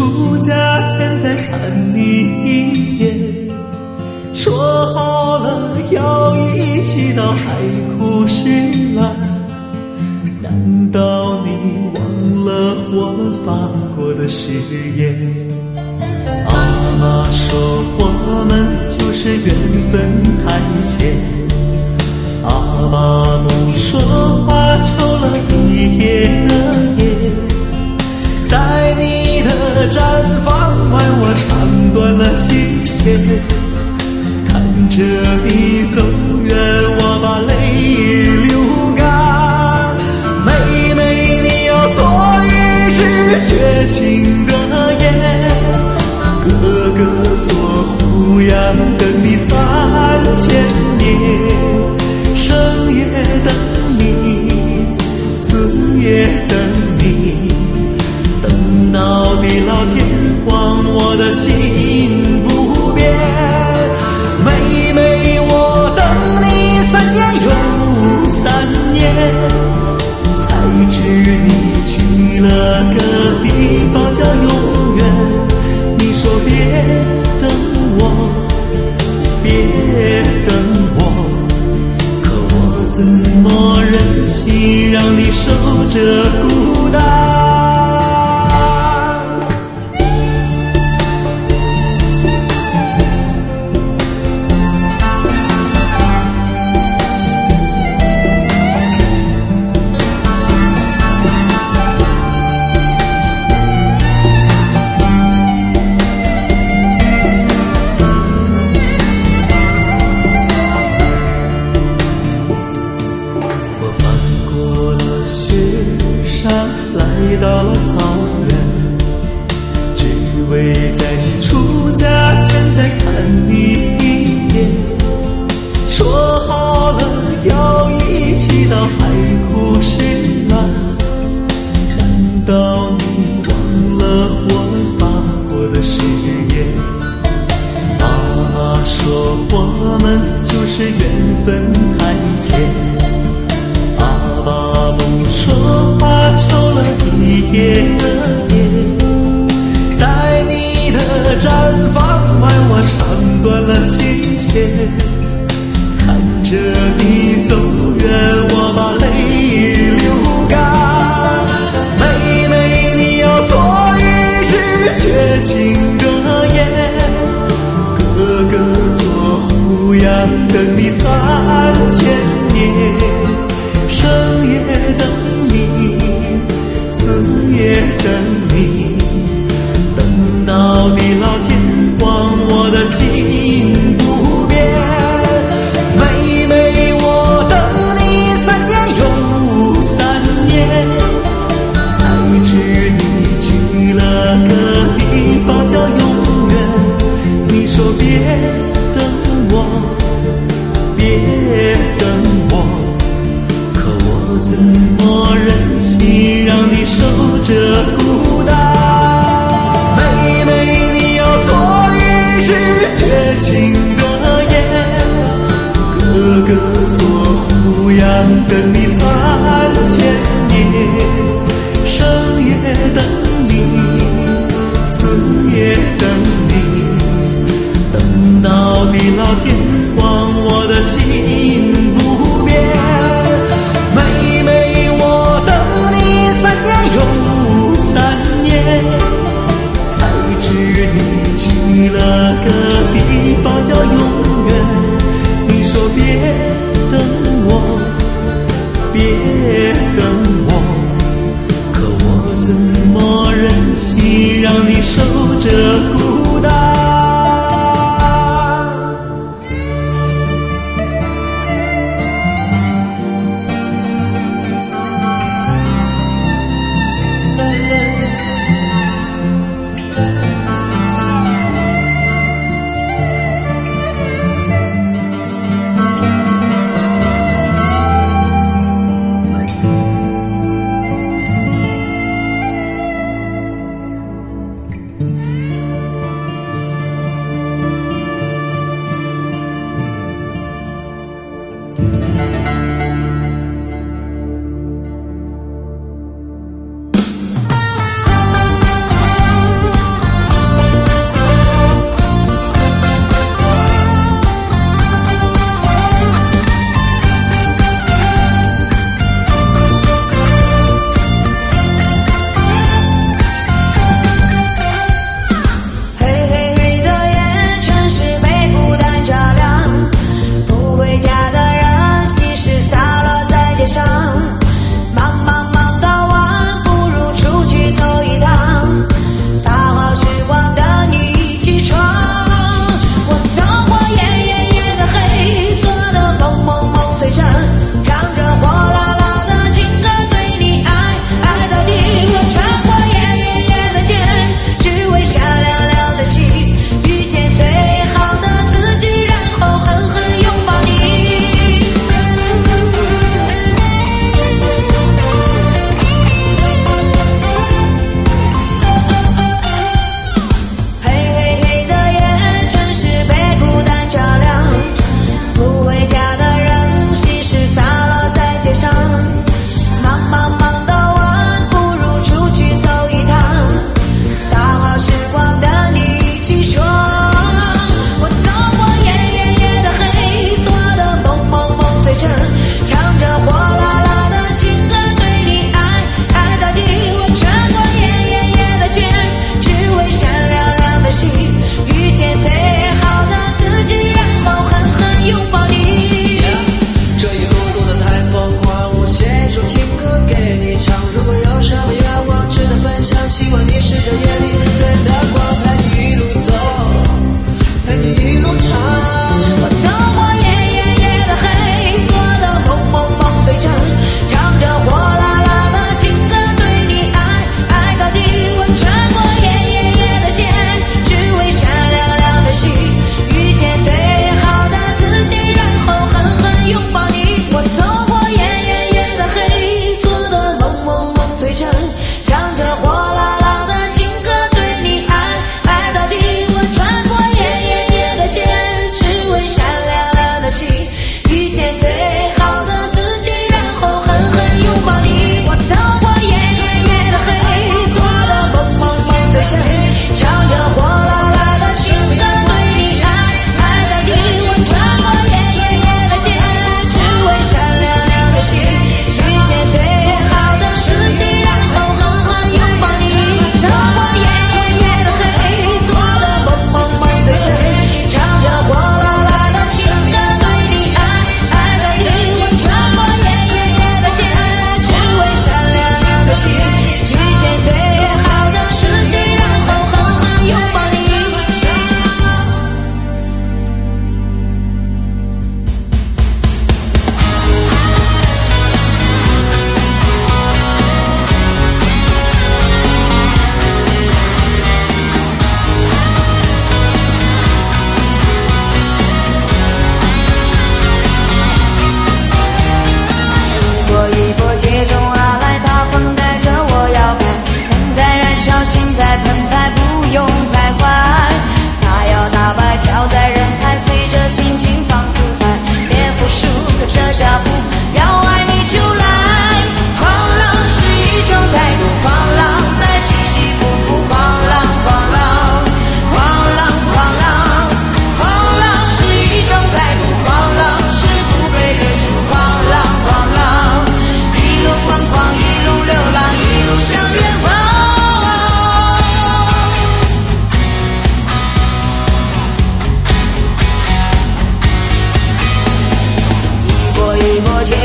出嫁前，再看你一眼。了期限看着你走远我把泪流干。妹妹你要做一只绝情心让你守着孤绝情。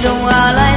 中阿来。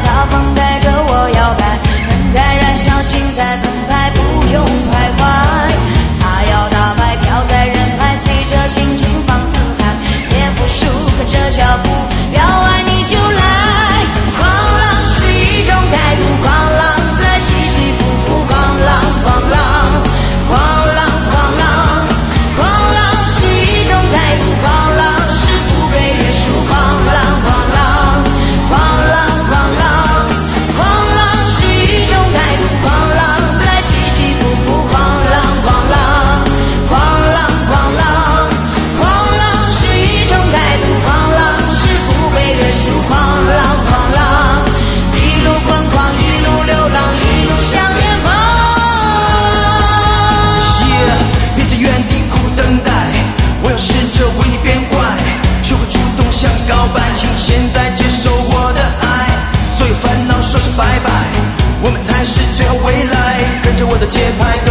不等待，我要试着为你变坏，学会主动向你告白。请你现在接受我的爱，所有烦恼说声拜拜，我们才是最好未来，跟着我的节拍。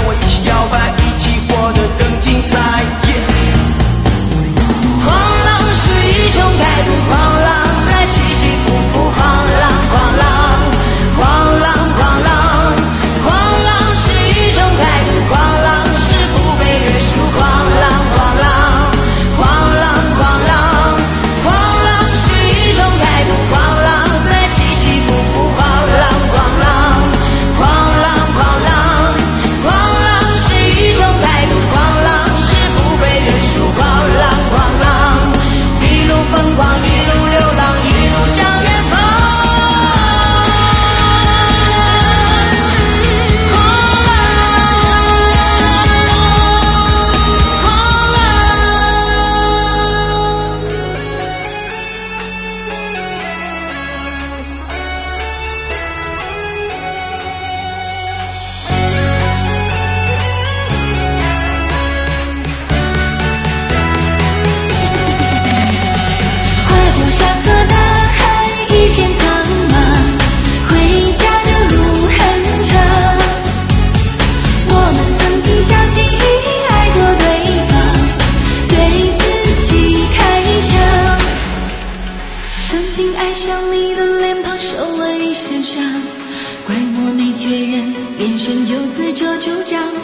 就自作主张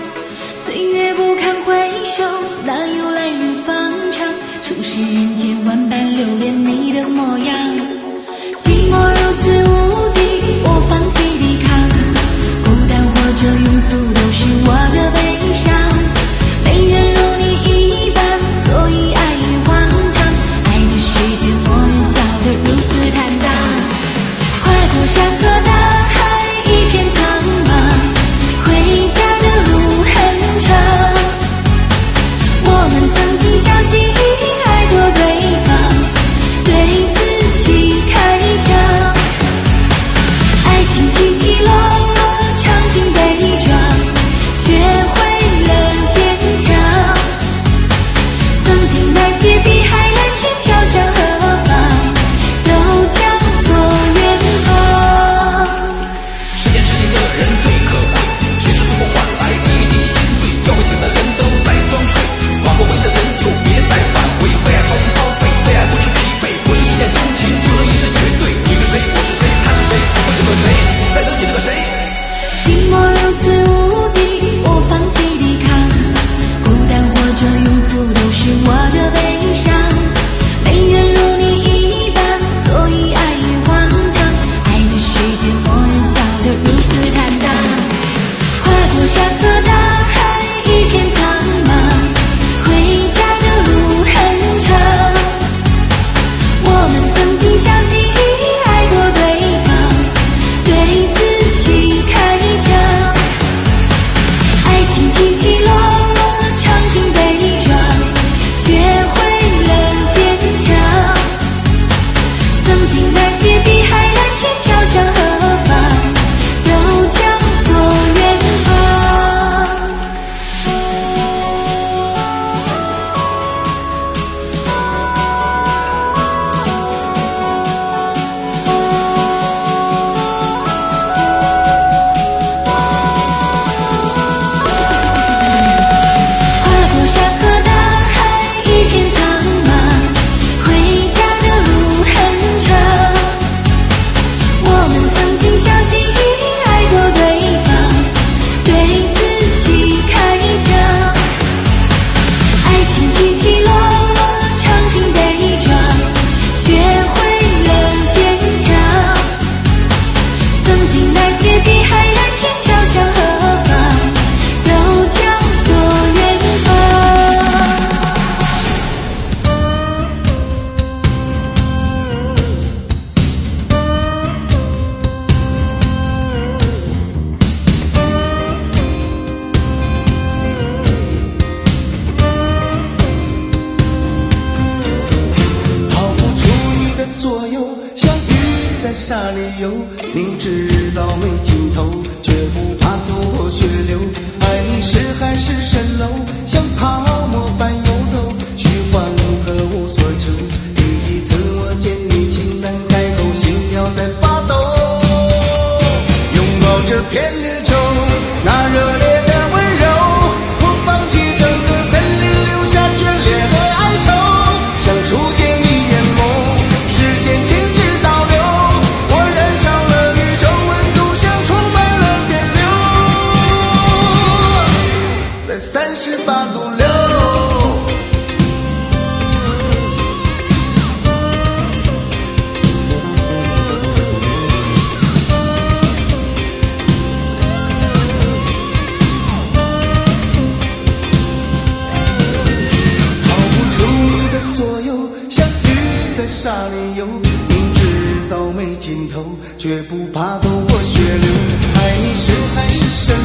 沙里游，明知道没尽头，却不怕头破血流。爱你是海市蜃楼，像泡沫般游走，虚幻和无所求。第一次我见你，情难开口，心跳在发抖。拥抱这片